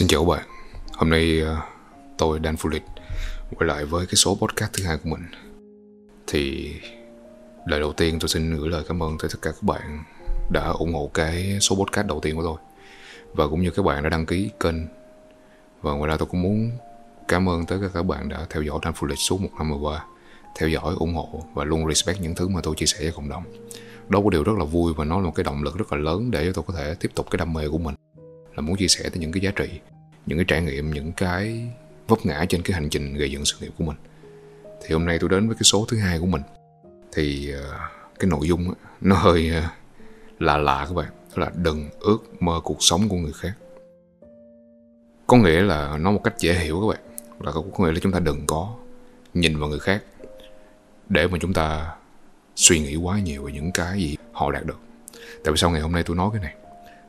Xin chào các bạn. Hôm nay ờ, tôi Dan Phu Lịch Quay lại với cái số podcast thứ hai của mình. Thì Lời đầu tiên tôi xin gửi lời cảm ơn tới tất cả các bạn Đã ủng hộ cái số podcast đầu tiên của tôi. Và cũng như các bạn đã đăng ký kênh. Và ngoài ra tôi cũng muốn Cảm ơn tới các bạn đã theo dõi Dan Phu Lịch suốt một năm vừa qua Theo dõi, ủng hộ Và luôn respect những thứ mà tôi chia sẻ với cộng đồng. Đó có điều rất là vui Và nó là một cái động lực rất là lớn Để tôi có thể tiếp tục cái đam mê của mình là muốn chia sẻ tới những cái giá trị, những cái trải nghiệm, những cái vấp ngã trên cái hành trình gây dựng sự nghiệp của mình. Thì hôm nay tôi đến với cái số thứ hai của mình. Thì ờ, cái nội dung nó hơi là lạ lạ các bạn. Đó là đừng ước mơ cuộc sống của người khác. Có nghĩa là nó một cách dễ hiểu các bạn. Là có nghĩa là chúng ta đừng có nhìn vào người khác để mà chúng ta suy nghĩ quá nhiều về những cái gì họ đạt được. Tại vì sao ngày hôm nay tôi nói cái này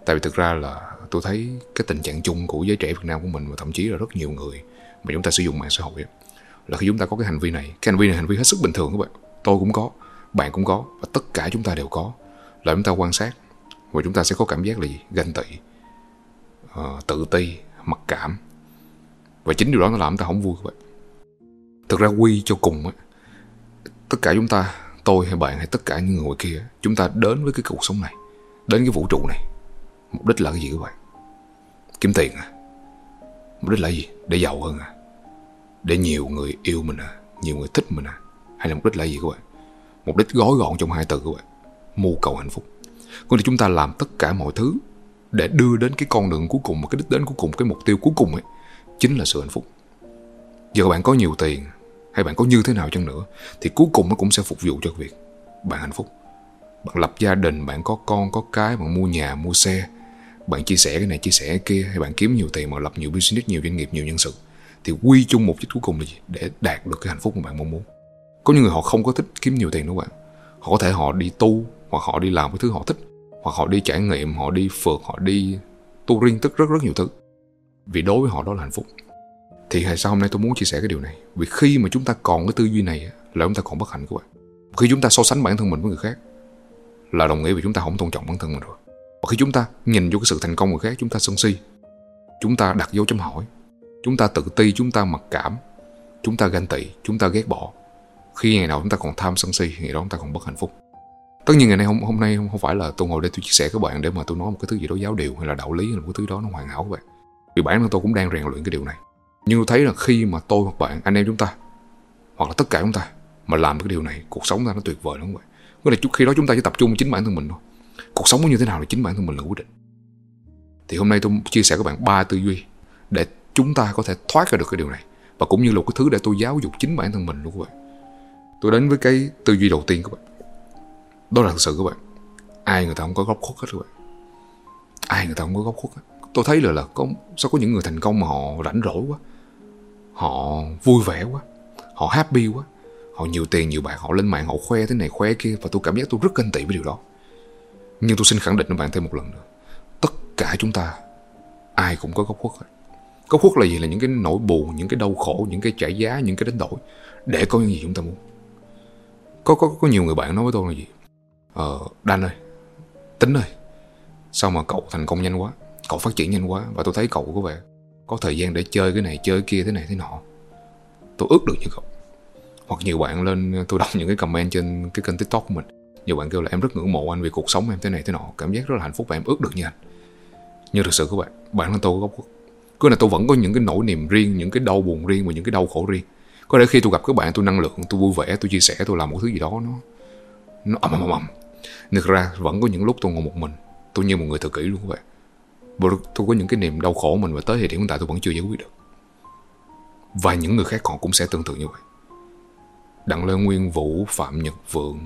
tại vì thực ra là tôi thấy cái tình trạng chung của giới trẻ Việt Nam của mình và thậm chí là rất nhiều người mà chúng ta sử dụng mạng xã hội là khi chúng ta có cái hành vi này cái hành vi này hành vi hết sức bình thường các bạn. Tôi cũng có bạn cũng có và tất cả chúng ta đều có. Là chúng ta quan sát và chúng ta sẽ có cảm giác là gì? Ganh tị uh, tự ti mặc cảm. Và chính điều đó nó làm chúng ta không vui các bạn. Thực ra quy cho cùng á tất cả chúng ta tôi hay bạn hay tất cả những người ngoài kia chúng ta đến với cái cuộc sống này đến cái vũ trụ này mục đích là cái gì các bạn? Kiếm tiền à mục đích là gì? Để giàu hơn à để nhiều người yêu mình à nhiều người thích mình à hay là mục đích là gì các bạn? Mục đích gói gọn trong hai từ các bạn. Mưu cầu hạnh phúc. Có nghĩa chúng ta làm tất cả mọi thứ để đưa đến cái con đường cuối cùng một cái đích đến cuối cùng, cái mục tiêu cuối cùng ấy, chính là sự hạnh phúc. Giờ bạn có nhiều tiền hay bạn có như thế nào chăng nữa, thì cuối cùng nó cũng sẽ phục vụ cho việc bạn hạnh phúc. Bạn lập gia đình, bạn có con, có cái, bạn mua nhà, mua xe bạn chia sẻ cái này, chia sẻ cái kia hay bạn kiếm nhiều tiền mà lập nhiều business, nhiều doanh nghiệp, nhiều nhân sự, thì quy chung mục đích cuối cùng là gì? Để đạt được cái hạnh phúc mà bạn mong muốn. Có những người họ không có thích kiếm nhiều tiền đâu bạn. Họ có thể họ đi tu, hoặc họ đi làm cái thứ họ thích, hoặc họ đi trải nghiệm, họ đi phượt, họ đi touring tức rất rất nhiều thứ. Vì đối với họ đó là hạnh phúc. Thì tại sao hôm nay tôi muốn chia sẻ cái điều này? Vì khi mà chúng ta còn cái tư duy này là chúng ta còn bất hạnh các bạn. Khi chúng ta so sánh bản thân mình với người khác, là đồng nghĩa vì chúng ta không tôn trọng bản thân mình rồi và khi chúng ta nhìn vô cái sự thành công của khác chúng ta sân si. Chúng ta đặt dấu chấm hỏi. Chúng ta tự ti chúng ta mặc cảm. Chúng ta ganh tị chúng ta ghét bỏ. Khi ngày nào chúng ta còn tham sân si ngày đó chúng ta còn bất hạnh phúc. Tất nhiên ngày nay hôm hôm nay không, phải là tôi ngồi đây tôi chia sẻ các bạn để mà tôi nói một cái thứ gì đó giáo điều hay là đạo lý hay là một cái thứ đó nó hoàn hảo các bạn. Vì bản thân tôi cũng đang rèn luyện cái điều này. Nhưng tôi thấy là khi mà tôi hoặc bạn anh em chúng ta hoặc là tất cả chúng ta mà làm cái điều này cuộc sống ta nó tuyệt vời lắm các bạn. Nghĩa là khi đó chúng ta chỉ tập trung chính bản thân mình thôi cuộc sống như thế nào là chính bản thân mình là quyết định. Thì hôm nay tôi chia sẻ các bạn ba tư duy để chúng ta có thể thoát ra được cái điều này. Và cũng như là một cái thứ để tôi giáo dục chính bản thân mình luôn các bạn. Tôi đến với cái tư duy đầu tiên các bạn. Đó là thực sự các bạn. Ai người ta không có góc khuất hết các bạn. Ai người ta không có góc khuất hết. Tôi thấy là là có, sao có những người thành công mà họ rảnh rỗi quá. Họ vui vẻ quá. Họ happy quá. Họ nhiều tiền, nhiều bạc, họ lên mạng, họ khoe thế này, khoe kia. Và tôi cảm giác tôi rất ganh tị với điều đó nhưng tôi xin khẳng định với bạn thêm một lần nữa. Tất cả chúng ta, ai cũng có góc khuất hết. Góc khuất là gì? Là những cái nỗi buồn, những cái đau khổ, những cái trả giá, những cái đánh đổi. Để có những gì chúng ta muốn. Có có có nhiều người bạn nói với tôi là gì? Ờ đan ơi, tính ơi, sao mà cậu thành công nhanh quá? Cậu phát triển nhanh quá. Và tôi thấy cậu có vẻ có thời gian để chơi cái này, chơi kia, thế này, thế nọ. Tôi ước được như cậu. Hoặc nhiều bạn lên tôi đọc những cái comment trên cái kênh tiktok của mình nhiều bạn kêu là em rất ngưỡng mộ anh vì cuộc sống em thế này thế nọ. Cảm giác rất là hạnh phúc và em ước được như anh. Nhưng thực sự các bạn bản thân tôi có góc khuất cứ là tôi vẫn có những cái nỗi niềm riêng những cái đau buồn riêng và những cái đau khổ riêng. Có thể khi tôi gặp các bạn tôi năng lượng tôi vui vẻ tôi chia sẻ tôi làm một thứ gì đó nó nó ầm ầm ầm thực ra vẫn có những lúc tôi ngồi một mình. Tôi như một người tự kỷ luôn các bạn. Tôi có những cái niềm đau khổ mình và tới thời điểm hiện tại tôi vẫn chưa giải quyết được. Và những người khác còn cũng sẽ tương tự như vậy. Đặng Lê Nguyên Vũ, Phạm Nhật Vượng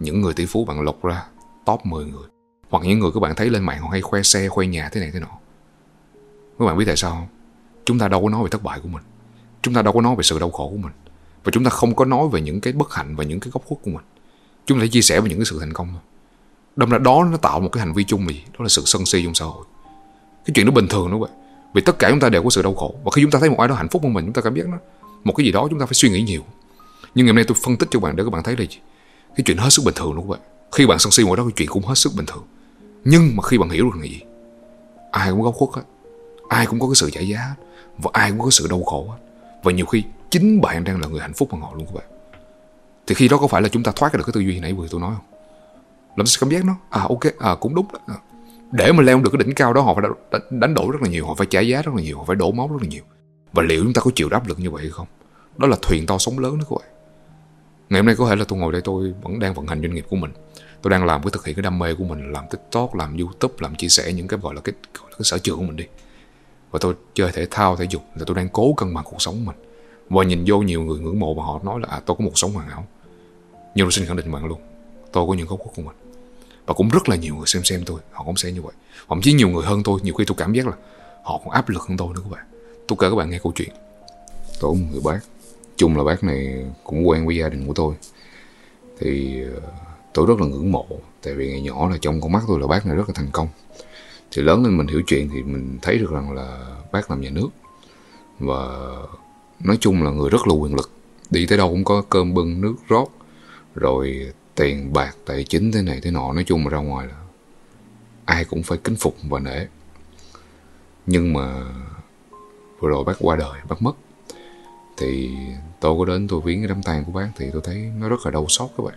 những người tỷ phú bạn lọc ra top 10 người. Hoặc những người các bạn thấy lên mạng họ hay khoe xe, khoe nhà thế này thế nọ. Các bạn biết tại sao không? Chúng ta đâu có nói về thất bại của mình. Chúng ta đâu có nói về sự đau khổ của mình. Và chúng ta không có nói về những cái bất hạnh và những cái góc khuất của mình. Chúng ta chỉ chia sẻ về những cái sự thành công thôi. Đâm ra đó nó tạo một cái hành vi chung gì? Đó là sự sân si trong xã hội. Cái chuyện đó bình thường đúng vậy Vì tất cả chúng ta đều có sự đau khổ. Và khi chúng ta thấy một ai đó hạnh phúc hơn mình Chúng ta cảm giác nó Một cái gì đó chúng ta phải suy nghĩ nhiều. Nhưng ngày hôm nay tôi phân tích cho bạn để các bạn thấy là gì? Cái chuyện hết sức bình thường đúng không bạn. Khi bạn sân si ngồi đó, cái chuyện cũng hết sức bình thường. Nhưng mà khi bạn hiểu được là gì? Ai cũng góc khuất á. Ai cũng có cái sự trả giá và ai cũng có cái sự đau khổ và nhiều khi chính bạn đang là người hạnh phúc bằng họ luôn các bạn. Thì khi đó có phải là chúng ta thoát được cái tư duy nãy vừa tôi nói không? Làm sao cảm giác nó? À ok à cũng đúng đó. để mà leo được cái đỉnh cao đó, họ phải đánh đổi rất là nhiều, họ phải trả giá rất là nhiều, họ phải đổ máu rất là nhiều. Và liệu chúng ta có chịu áp lực như vậy hay không? Đó là thuyền to sóng lớn đó các bạn ngày hôm nay có thể là tôi ngồi đây tôi vẫn đang vận hành doanh nghiệp của mình. Tôi đang làm cái thực hiện cái đam mê của mình làm tiktok làm youtube làm chia sẻ những cái gọi là cái gọi là cái sở trường của mình đi. Và tôi chơi thể thao thể dục là tôi đang cố cân bằng cuộc sống của mình. Và nhìn vô nhiều người ngưỡng mộ và họ nói là à, tôi có một sống hoàn hảo. Nhưng tôi xin khẳng định bạn luôn tôi có những góc khuất của mình. Và cũng rất là nhiều người xem xem tôi họ cũng sẽ như vậy. Thậm chí nhiều người hơn tôi nhiều khi tôi cảm giác là họ còn áp lực hơn tôi nữa các bạn. Tôi kể các bạn nghe câu chuyện. Tôi có một người bác chung là bác này cũng quen với gia đình của tôi. Thì ờ, tôi rất là ngưỡng mộ, tại vì ngày nhỏ là trong con mắt tôi là bác này rất là thành công. Thì lớn lên mình hiểu chuyện thì mình thấy được rằng là bác làm nhà nước. Và nói chung là người rất là quyền lực. Đi tới đâu cũng có cơm bưng, nước rót, rồi tiền bạc, tài chính thế này thế nọ. Nói chung mà ra ngoài là ai cũng phải kính phục và nể. Nhưng mà vừa rồi bác qua đời, bác mất thì tôi có đến tôi viếng cái đám tang của bác thì tôi thấy nó rất là đau xót các bạn.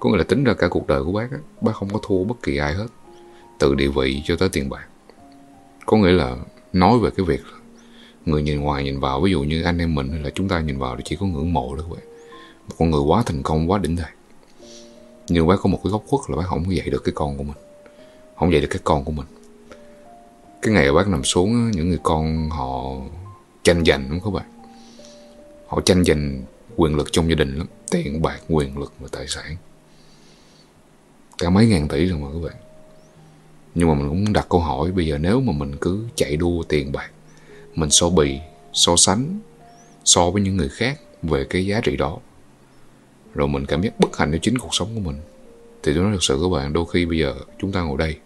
Có nghĩa là tính ra cả cuộc đời của bác á, bác không có thua bất kỳ ai hết. Từ địa vị cho tới tiền bạc. Có nghĩa là nói về cái việc người nhìn ngoài nhìn vào ví dụ như anh em mình hay là chúng ta nhìn vào thì chỉ có ngưỡng mộ thôi các bạn. một con người quá thành công quá đỉnh này, nhưng bác có một cái góc khuất là bác không có dạy được cái con của mình. Không dạy được cái con của mình. Cái ngày bác nằm xuống những người con họ tranh giành đúng không các bạn họ tranh giành quyền lực trong gia đình lắm. Tiền bạc, quyền lực và tài sản. Cả mấy ngàn tỷ rồi mà các bạn. Nhưng mà mình cũng đặt câu hỏi, bây giờ nếu mà mình cứ chạy đua tiền bạc, mình so bì, so sánh, so với những người khác về cái giá trị đó, rồi mình cảm giác bất hạnh cho chính cuộc sống của mình, thì tôi nói thật sự các bạn, đôi khi bây giờ chúng ta ngồi đây,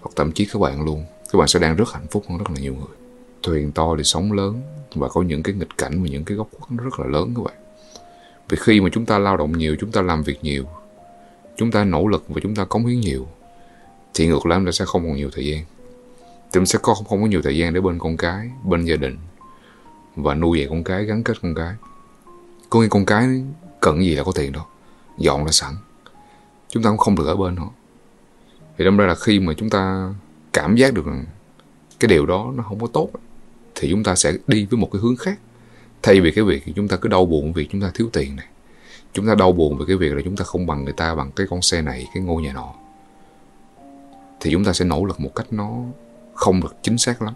hoặc thậm chí các bạn luôn, các bạn sẽ đang rất hạnh phúc hơn rất là nhiều người. Thuyền to thì sóng lớn và có những cái nghịch cảnh và những cái góc khuất nó rất là lớn các bạn. Vì khi mà chúng ta lao động nhiều chúng ta làm việc nhiều chúng ta nỗ lực và chúng ta cống hiến nhiều thì ngược lại chúng ta sẽ không còn nhiều thời gian. Thì mình sẽ không, không có nhiều thời gian để bên con cái bên gia đình và nuôi dạy con cái gắn kết con cái. Có nghĩa con cái cần gì là có tiền đâu dọn ra sẵn. Chúng ta cũng không được ở bên họ. Thì đâm ra là khi mà chúng ta cảm giác được rằng cái điều đó nó không có tốt thì chúng ta sẽ đi với một cái hướng khác thay vì cái việc chúng ta cứ đau buồn vì chúng ta thiếu tiền này chúng ta đau buồn về cái việc là chúng ta không bằng người ta bằng cái con xe này cái ngôi nhà nọ thì chúng ta sẽ nỗ lực một cách nó không được chính xác lắm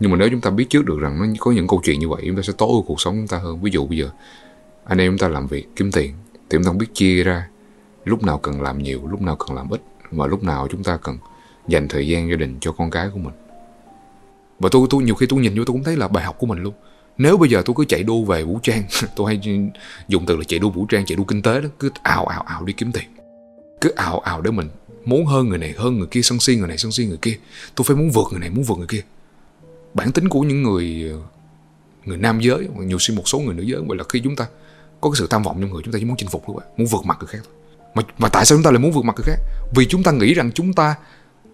nhưng mà nếu chúng ta biết trước được rằng nó có những câu chuyện như vậy chúng ta sẽ tối ưu cuộc sống chúng ta hơn ví dụ bây giờ anh em chúng ta làm việc kiếm tiền thì chúng ta không biết chia ra lúc nào cần làm nhiều lúc nào cần làm ít và lúc nào chúng ta cần dành thời gian gia đình cho con cái của mình và tôi tôi nhiều khi tôi nhìn vô tôi cũng thấy là bài học của mình luôn. Nếu bây giờ tôi cứ chạy đua về vũ trang tôi hay dùng từ là chạy đua vũ trang chạy đua kinh tế đó cứ ào ào ào đi kiếm tiền. Cứ ào ào để mình muốn hơn người này hơn người kia sân si người này sân si người kia. Tôi phải muốn vượt người này muốn vượt người kia. Bản tính của những người người nam giới nhiều khi một số người nữ giới vậy là khi chúng ta có cái sự tham vọng trong người chúng ta chỉ muốn chinh phục thôi muốn vượt mặt người khác thôi. Mà, mà tại sao chúng ta lại muốn vượt mặt người khác? Vì chúng ta nghĩ rằng chúng ta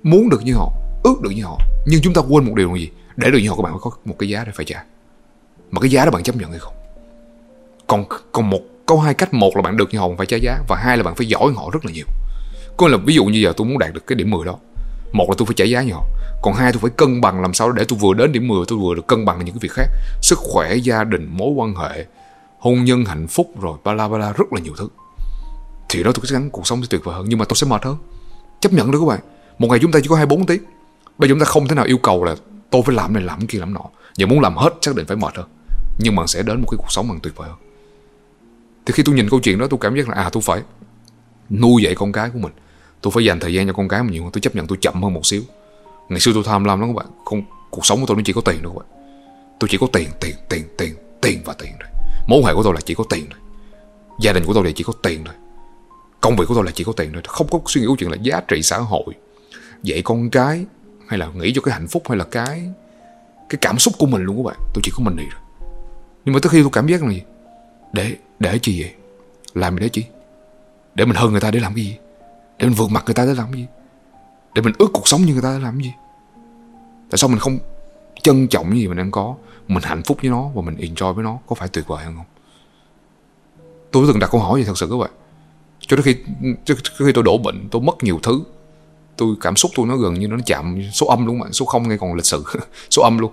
muốn được như họ ước được như họ. Nhưng chúng ta quên một điều là gì? Để được như họ các bạn phải có một cái giá để phải trả. Mà cái giá đó bạn chấp nhận hay không? Còn còn một, có hai cách. Một là bạn được như họ phải trả giá, và hai là bạn phải giỏi họ rất là nhiều. Có là ví dụ như giờ tôi muốn đạt được cái điểm 10 đó, một là tôi phải trả giá như họ, còn hai tôi phải cân bằng làm sao để tôi vừa đến điểm 10 tôi vừa được cân bằng những cái việc khác. Sức khỏe, gia đình, mối quan hệ, hôn nhân hạnh phúc rồi ba la ba la rất là nhiều thứ. Thì đó tôi sẽ gắn cuộc sống sẽ tuyệt vời hơn, nhưng mà tôi sẽ mệt hơn. Chấp nhận được các bạn, một ngày chúng ta chỉ có 24 tiếng bây giờ chúng ta không thể nào yêu cầu là tôi phải làm này, làm kia, làm nọ. Và muốn làm hết xác định phải mệt hơn. Nhưng mà sẽ đến một cái cuộc sống bằng tuyệt vời hơn. Thì khi tôi nhìn câu chuyện đó, tôi cảm giác là à tôi phải nuôi dạy con cái của mình. Tôi phải dành thời gian cho con cái mình nhiều hơn. Tôi chấp nhận tôi chậm hơn một xíu. Ngày xưa tôi tham lam lắm các bạn. Không, cuộc sống của tôi nó chỉ có tiền thôi các bạn. Tôi chỉ có tiền tiền tiền tiền tiền và tiền rồi. mối hệ của tôi là chỉ có tiền thôi. Gia đình của tôi là chỉ có tiền thôi. Công việc của tôi là chỉ có tiền thôi. Không có suy nghĩ chuyện là giá trị xã hội. Dạy con cái hay là nghĩ cho cái hạnh phúc hay là cái cái cảm xúc của mình luôn các bạn. Tôi chỉ có mình này rồi. Nhưng mà tới khi tôi cảm giác là gì? Để để chi vậy? Làm gì để chi? Để mình hơn người ta để làm cái gì? Để mình vượt mặt người ta để làm cái gì? Để mình ước cuộc sống như người ta để làm cái gì? Tại sao mình không trân trọng những gì mình đang có? Mình hạnh phúc với nó và mình enjoy với nó có phải tuyệt vời hơn không? Tôi từng đặt câu hỏi gì thật sự các bạn. Cho đến khi, cho khi tôi đổ bệnh, tôi mất nhiều thứ tôi cảm xúc tôi nó gần như nó chạm số âm luôn mà số không ngay còn lịch sử, số âm luôn.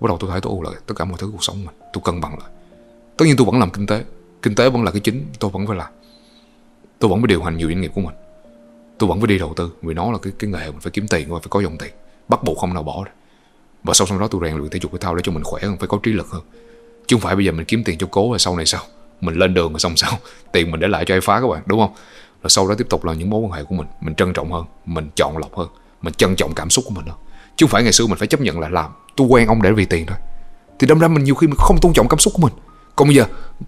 Bắt đầu tôi thấy tôi ô lại, tất cả mọi thứ cuộc sống mình, tôi cân bằng lại. Tất nhiên tôi vẫn làm kinh tế kinh tế vẫn là cái chính, tôi vẫn phải làm. Tôi vẫn phải điều hành nhiều doanh nghiệp của mình. Tôi vẫn phải đi đầu tư, vì nó là cái cái nghề mình phải kiếm tiền và phải có dòng tiền, bắt buộc không nào bỏ được. Và sau sau đó tôi rèn luyện thể dục thể thao để cho mình khỏe hơn, phải có trí lực hơn. Chứ không phải bây giờ mình kiếm tiền cho cố rồi sau này sao? Mình lên đường rồi xong sao? Tiền mình để lại cho ai phá các bạn, đúng không? Rồi sau đó tiếp tục là những mối quan hệ của mình. Mình trân trọng hơn mình chọn lọc hơn mình trân trọng cảm xúc của mình hơn. Chứ không phải ngày xưa mình phải chấp nhận là làm tôi quen ông để vì tiền thôi. Thì đâm ra mình nhiều khi mình không tôn trọng cảm xúc của mình. Còn bây giờ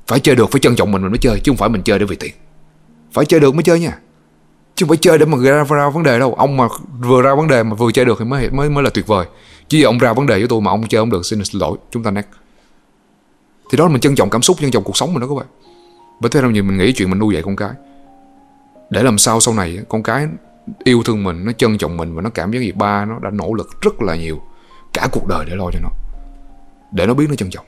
phải chơi được phải trân trọng mình mình mới chơi chứ không phải mình chơi để vì tiền. Phải chơi được mới chơi nha. Chứ không phải chơi để mà ra, ra vấn đề đâu. Ông mà vừa ra vấn đề mà vừa chơi được thì mới mới mới là tuyệt vời. Chứ giờ ông ra vấn đề với tôi mà ông chơi không được xin lỗi chúng ta nét thì đó là mình trân trọng cảm xúc trân trọng cuộc sống mình đó các bạn. Bởi thế nào nhiều mình nghĩ chuyện mình nuôi dạy con cái để làm sao sau này con cái yêu thương mình nó trân trọng mình và nó cảm giác gì ba nó đã nỗ lực rất là nhiều cả cuộc đời để lo cho nó để nó biết nó trân trọng.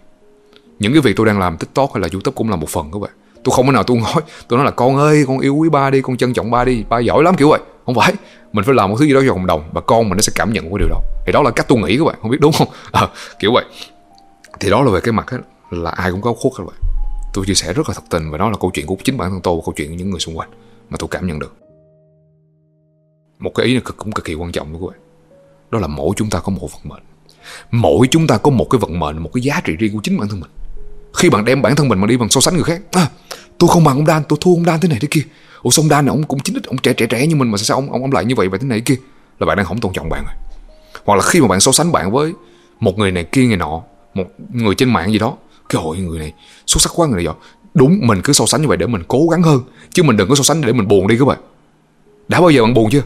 Những cái việc tôi đang làm tiktok hay là youtube cũng là một phần các bạn tôi không có nào tôi nói tôi nói là con ơi con yêu quý ba đi con trân trọng ba đi ba giỏi lắm kiểu vậy. Không phải mình phải làm một thứ gì đó cho cộng đồng và con mình nó sẽ cảm nhận cái điều đó. Thì đó là cách tôi nghĩ các bạn không biết đúng không? À, kiểu vậy. Thì đó là về cái mặt ấy, là ai cũng có khuất các bạn tôi chia sẻ rất là thật tình và đó là câu chuyện của chính bản thân tôi và câu chuyện của những người xung quanh mà tôi cảm nhận được. Một cái ý này cực cũng cực kỳ quan trọng đúng các bạn. Đó là mỗi chúng ta có một vận mệnh. Mỗi chúng ta có một cái vận mệnh một cái giá trị riêng của chính bản thân mình. Khi bạn đem bản thân mình mà đi bằng so sánh người khác à, tôi không bằng ông Dan tôi thua ông Dan thế này thế kia. Ủa xong Dan này ông cũng chính ông trẻ trẻ trẻ như mình mà sao ông ông, ông lại như vậy vậy thế này thế kia? Là bạn đang không tôn trọng bạn rồi. Hoặc là khi mà bạn so sánh bạn với một người này kia người nọ một người trên mạng gì đó cái hội người này xuất sắc quá người này giỏi đúng, mình cứ so sánh như vậy để mình cố gắng hơn. Chứ mình đừng có so sánh để mình buồn đi các bạn. Đã bao giờ bạn buồn chưa?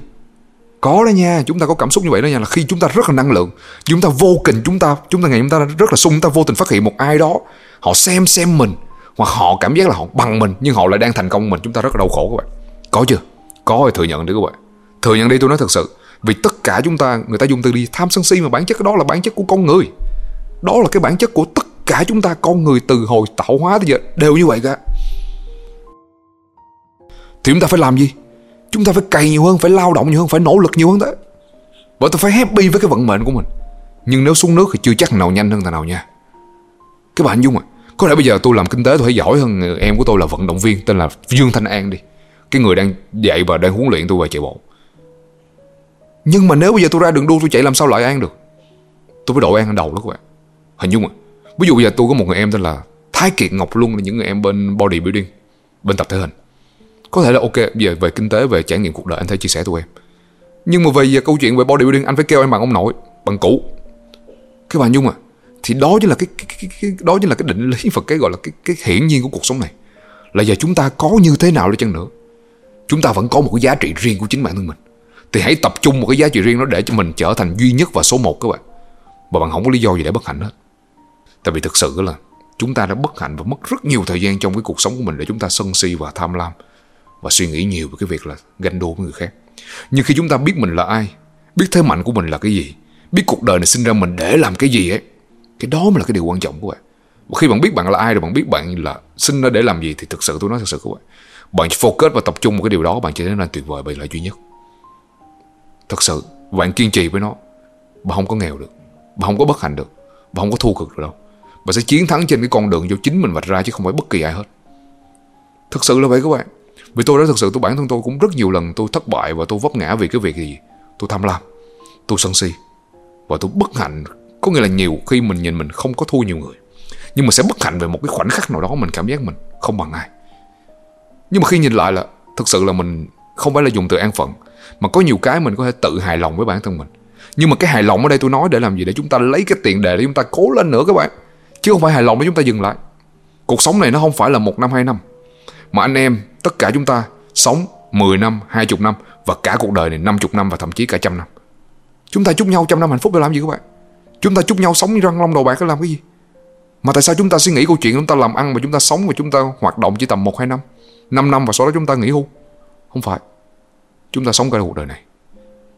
Có đó nha, chúng ta có cảm xúc như vậy đó nha, là khi chúng ta rất là năng lượng, chúng ta vô tình chúng ta chúng ta ngày chúng ta rất là sung, chúng ta vô tình phát hiện một ai đó, họ xem xem mình, hoặc họ cảm giác là họ bằng mình, nhưng họ lại đang thành công mình, chúng ta rất là đau khổ các bạn. Có chưa? Có thì thừa nhận đi các bạn. Thừa nhận đi, tôi nói thật sự, vì tất cả chúng ta, người ta dùng từ đi, tham sân si mà bản chất đó là bản chất của con người. Đó là cái bản chất của tất cả chúng ta, con người từ hồi tạo hóa tới giờ đều như vậy cả. Thì chúng ta phải làm gì? Chúng ta phải cày nhiều hơn, phải lao động nhiều hơn, phải nỗ lực nhiều hơn thế bởi tôi phải happy với cái vận mệnh của mình. Nhưng nếu xuống nước thì chưa chắc nào nhanh hơn thằng nào nha. Các bạn dung à có lẽ bây giờ tôi làm kinh tế tôi thấy giỏi hơn em của tôi là vận động viên, tên là Dương Thanh An đi. Cái người đang dạy và đang huấn luyện tôi về chạy bộ. Nhưng mà nếu bây giờ tôi ra đường đua, tôi chạy làm sao lại An được? Tôi phải đội An ở đầu đó các bạn. Hình dung à ví dụ bây giờ tôi có một người em tên là Thái Kiệt Ngọc luôn là những người em bên bodybuilding bên tập thể hình. Có thể là ok bây giờ về kinh tế về trải nghiệm cuộc đời anh thấy chia sẻ tụi em. Nhưng mà về, câu chuyện về bodybuilding anh phải kêu em bằng ông nội bằng cũ. Cái bà nhung à thì đó chính là cái, cái, cái, cái đó chính là cái định lý và cái gọi là cái cái hiển nhiên của cuộc sống này. Là giờ chúng ta có như thế nào đi chăng nữa? Chúng ta vẫn có một cái giá trị riêng của chính bản thân mình. Thì hãy tập trung một cái giá trị riêng đó để cho mình trở thành duy nhất và số một các bạn. Và bạn không có lý do gì để bất hạnh hết tại vì thực sự là chúng ta đã bất hạnh và mất rất nhiều thời gian trong cái cuộc sống của mình để chúng ta sân si và tham lam và suy nghĩ nhiều về cái việc là ganh đua với người khác. Nhưng khi chúng ta biết mình là ai, biết thế mạnh của mình là cái gì, biết cuộc đời này sinh ra mình để làm cái gì ấy, cái đó mới là cái điều quan trọng của bạn. Và khi bạn biết bạn là ai rồi bạn biết bạn là sinh ra để làm gì thì thực sự tôi nói thật sự các bạn bạn focus và tập trung một cái điều đó, bạn sẽ trở nên tuyệt vời bởi là duy nhất. Thật sự, bạn kiên trì với nó, bạn không có nghèo được, bạn không có bất hạnh được, bạn không có thua cực được đâu và sẽ chiến thắng trên cái con đường do chính mình vạch ra chứ không phải bất kỳ ai hết. Thực sự là vậy các bạn. Vì tôi đã thực sự, tôi, bản thân tôi cũng rất nhiều lần tôi thất bại và tôi vấp ngã vì cái việc gì? Tôi tham lam, tôi sân si và tôi bất hạnh. Có nghĩa là nhiều khi mình nhìn mình không có thua nhiều người, nhưng mà sẽ bất hạnh về một cái khoảnh khắc nào đó mình cảm giác mình không bằng ai. Nhưng mà khi nhìn lại là thực sự là mình không phải là dùng từ an phận, mà có nhiều cái mình có thể tự hài lòng với bản thân mình. Nhưng mà cái hài lòng ở đây tôi nói để làm gì? Để chúng ta lấy cái tiền đề để chúng ta cố lên nữa các bạn chứ không phải hài lòng để chúng ta dừng lại. Cuộc sống này nó không phải là một năm hai năm. Mà anh em tất cả chúng ta sống 10 năm, 20 năm và cả cuộc đời này 50 năm và thậm chí cả trăm năm. Chúng ta chúc nhau trăm năm hạnh phúc để làm gì các bạn? Chúng ta chúc nhau sống như răng long đầu bạc để làm cái gì? Mà tại sao chúng ta suy nghĩ câu chuyện chúng ta làm ăn mà chúng ta sống và chúng ta hoạt động chỉ tầm 1-2 năm? 5 năm và sau đó chúng ta nghỉ hưu? Không phải. Chúng ta sống cả cuộc đời này.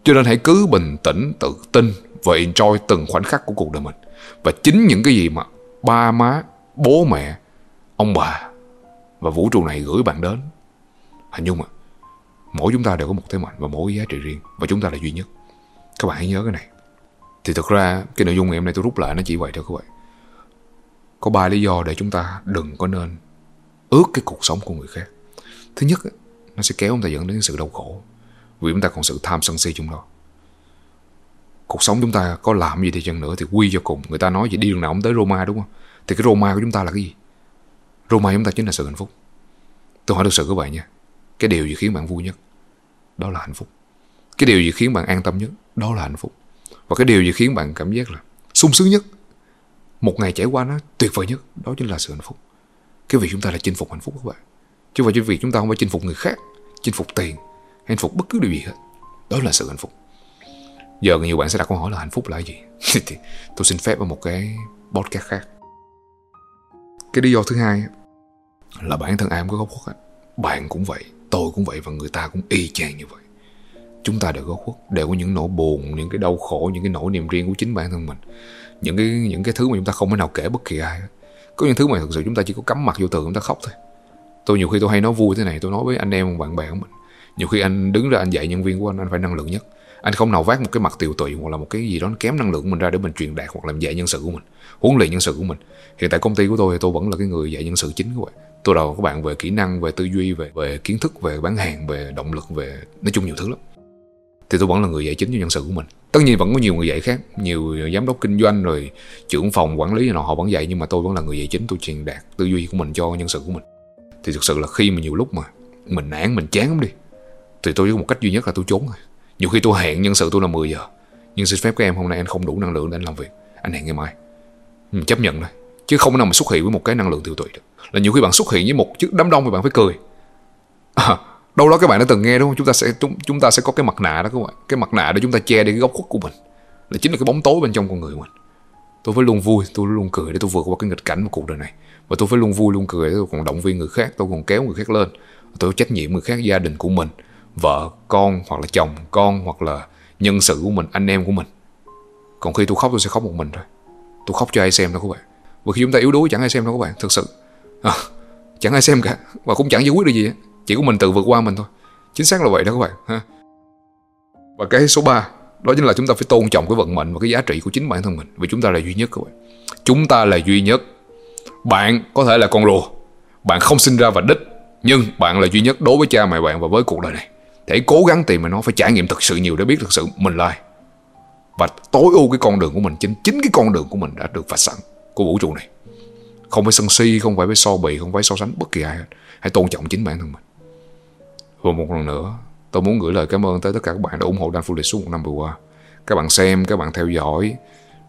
Cho nên hãy cứ bình tĩnh, tự tin và enjoy từng khoảnh khắc của cuộc đời mình. Và chính những cái gì mà ba má, bố mẹ, ông bà và vũ trụ này gửi bạn đến. Hình dung ạ, mỗi chúng ta đều có một thế mạnh và mỗi giá trị riêng và chúng ta là duy nhất. Các bạn hãy nhớ cái này. Thì thực ra, cái nội dung ngày hôm nay tôi rút lại nó chỉ vậy thôi các bạn. Có ba lý do để chúng ta đừng có nên ước cái cuộc sống của người khác. Thứ nhất nó sẽ kéo chúng ta dẫn đến sự đau khổ, vì chúng ta còn sự tham sân si trong đó cuộc sống chúng ta có làm gì thì chăng nữa thì quy cho cùng. Người ta nói gì, đi đường nào cũng tới Roma đúng không? Thì cái Roma của chúng ta là cái gì? Roma chúng ta chính là sự hạnh phúc. Tôi hỏi thực sự các bạn nha, cái điều gì khiến bạn vui nhất? Đó là hạnh phúc. Cái điều gì khiến bạn an tâm nhất? Đó là hạnh phúc. Và cái điều gì khiến bạn cảm giác là sung sướng nhất? Một ngày trải qua nó tuyệt vời nhất, đó chính là sự hạnh phúc. Cái việc chúng ta là chinh phục hạnh phúc các bạn. Chứ không phải việc chúng ta không phải chinh phục người khác, chinh phục tiền, hạnh phục bất cứ điều gì hết. Đó là sự hạnh phúc giờ nhiều bạn sẽ đặt câu hỏi là hạnh phúc là gì? Thì tôi xin phép ở một cái podcast khác. Cái lý do thứ hai là bản thân ai cũng có góc khuất bạn cũng vậy, tôi cũng vậy và người ta cũng y chang như vậy. Chúng ta đều góc khuất, đều có những nỗi buồn, những cái đau khổ, những cái nỗi niềm riêng của chính bản thân mình. Những cái những cái thứ mà chúng ta không thể nào kể bất kỳ ai có những thứ mà thực sự chúng ta chỉ có cắm mặt vô tường chúng ta khóc thôi. Tôi nhiều khi tôi hay nói vui thế này, tôi nói với anh em, bạn bè của mình. Nhiều khi anh đứng ra anh dạy nhân viên của anh anh phải năng lượng nhất anh không nào vác một cái mặt tiều tụy hoặc là một cái gì đó kém năng lượng của mình ra để mình truyền đạt hoặc làm dạy nhân sự của mình, huấn luyện nhân sự của mình. Hiện tại công ty của tôi thì tôi vẫn là cái người dạy nhân sự chính của bạn. Tôi đào các bạn về kỹ năng, về tư duy, về về kiến thức, về bán hàng, về động lực, về, nói chung nhiều thứ lắm. Thì tôi vẫn là người dạy chính cho nhân sự của mình. Tất nhiên vẫn có nhiều người dạy khác, nhiều giám đốc kinh doanh rồi trưởng phòng quản lý nào họ vẫn dạy, nhưng mà tôi vẫn là người dạy chính, tôi truyền đạt tư duy của mình cho nhân sự của mình. Thì thực sự là khi mà nhiều lúc mà mình nản, mình chán lắm đi, thì tôi có một cách duy nhất là tôi trốn rồi nhiều khi tôi hẹn nhân sự tôi là 10 giờ nhưng xin phép các em hôm nay anh không đủ năng lượng để anh làm việc. Anh hẹn ngày mai. Mình chấp nhận thôi chứ không nào mà xuất hiện với một cái năng lượng tiêu tụy được. Là nhiều khi bạn xuất hiện với một chiếc đám đông thì bạn phải cười. À, đâu đó các bạn đã từng nghe đúng không? Chúng ta sẽ chúng, chúng ta sẽ có cái mặt nạ đó các bạn. Cái mặt nạ để chúng ta che đi cái góc khuất của mình. Là chính là cái bóng tối bên trong con người mình. Tôi phải luôn vui tôi luôn cười để tôi vượt qua cái nghịch cảnh của cuộc đời này. Và tôi phải luôn vui luôn cười để tôi còn động viên người khác tôi còn kéo người khác lên. Tôi có trách nhiệm người khác gia đình của mình vợ con hoặc là chồng con hoặc là nhân sự của mình anh em của mình. Còn khi tôi khóc tôi sẽ khóc một mình thôi. Tôi khóc cho ai xem đâu các bạn. Và khi chúng ta yếu đuối chẳng ai xem đâu các bạn thực sự. À, chẳng ai xem cả. Và cũng chẳng giải quyết được gì chỉ có mình tự vượt qua mình thôi. Chính xác là vậy đó các bạn ha. Và cái số 3 đó chính là chúng ta phải tôn trọng cái vận mệnh và cái giá trị của chính bản thân mình. Vì chúng ta là duy nhất các bạn. Chúng ta là duy nhất. Bạn có thể là con rùa. Bạn không sinh ra và đích nhưng bạn là duy nhất đối với cha mẹ bạn và với cuộc đời này để cố gắng tìm mà nó phải trải nghiệm thật sự nhiều để biết thật sự mình là ai. Và tối ưu cái con đường của mình, chính chính cái con đường của mình đã được vạch sẵn của vũ trụ này. Không phải sân si, không phải với so bì, không phải so sánh bất kỳ ai hết. Hãy tôn trọng chính bản thân mình. Và một lần nữa, tôi muốn gửi lời cảm ơn tới tất cả các bạn đã ủng hộ Dan lịch suốt một năm vừa qua. Các bạn xem, các bạn theo dõi,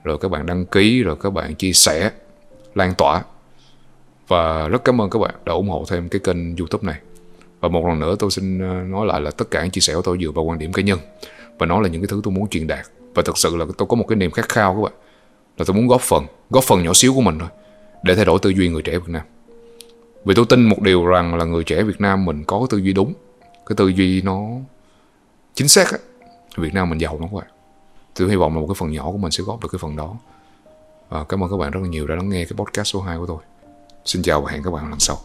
rồi các bạn đăng ký, rồi các bạn chia sẻ, lan tỏa. Và rất cảm ơn các bạn đã ủng hộ thêm cái kênh youtube này và một lần nữa tôi xin ờ, nói lại là tất cả những chia sẻ của tôi dựa vào quan điểm cá nhân. Và nó là những cái thứ tôi muốn truyền đạt. Và thật sự là tôi có một cái niềm khát khao các bạn, là tôi muốn góp phần góp phần nhỏ xíu của mình thôi, để thay đổi tư duy người trẻ Việt Nam. Vì tôi tin một điều rằng là người trẻ Việt Nam mình có cái tư duy đúng, cái tư duy nó chính xác á, Việt Nam mình giàu lắm các bạn. Tôi hy vọng là một cái phần nhỏ của mình sẽ góp được cái phần đó. Và cảm ơn các bạn rất là nhiều đã lắng nghe cái podcast số 2 của tôi. Xin chào và hẹn các bạn lần sau.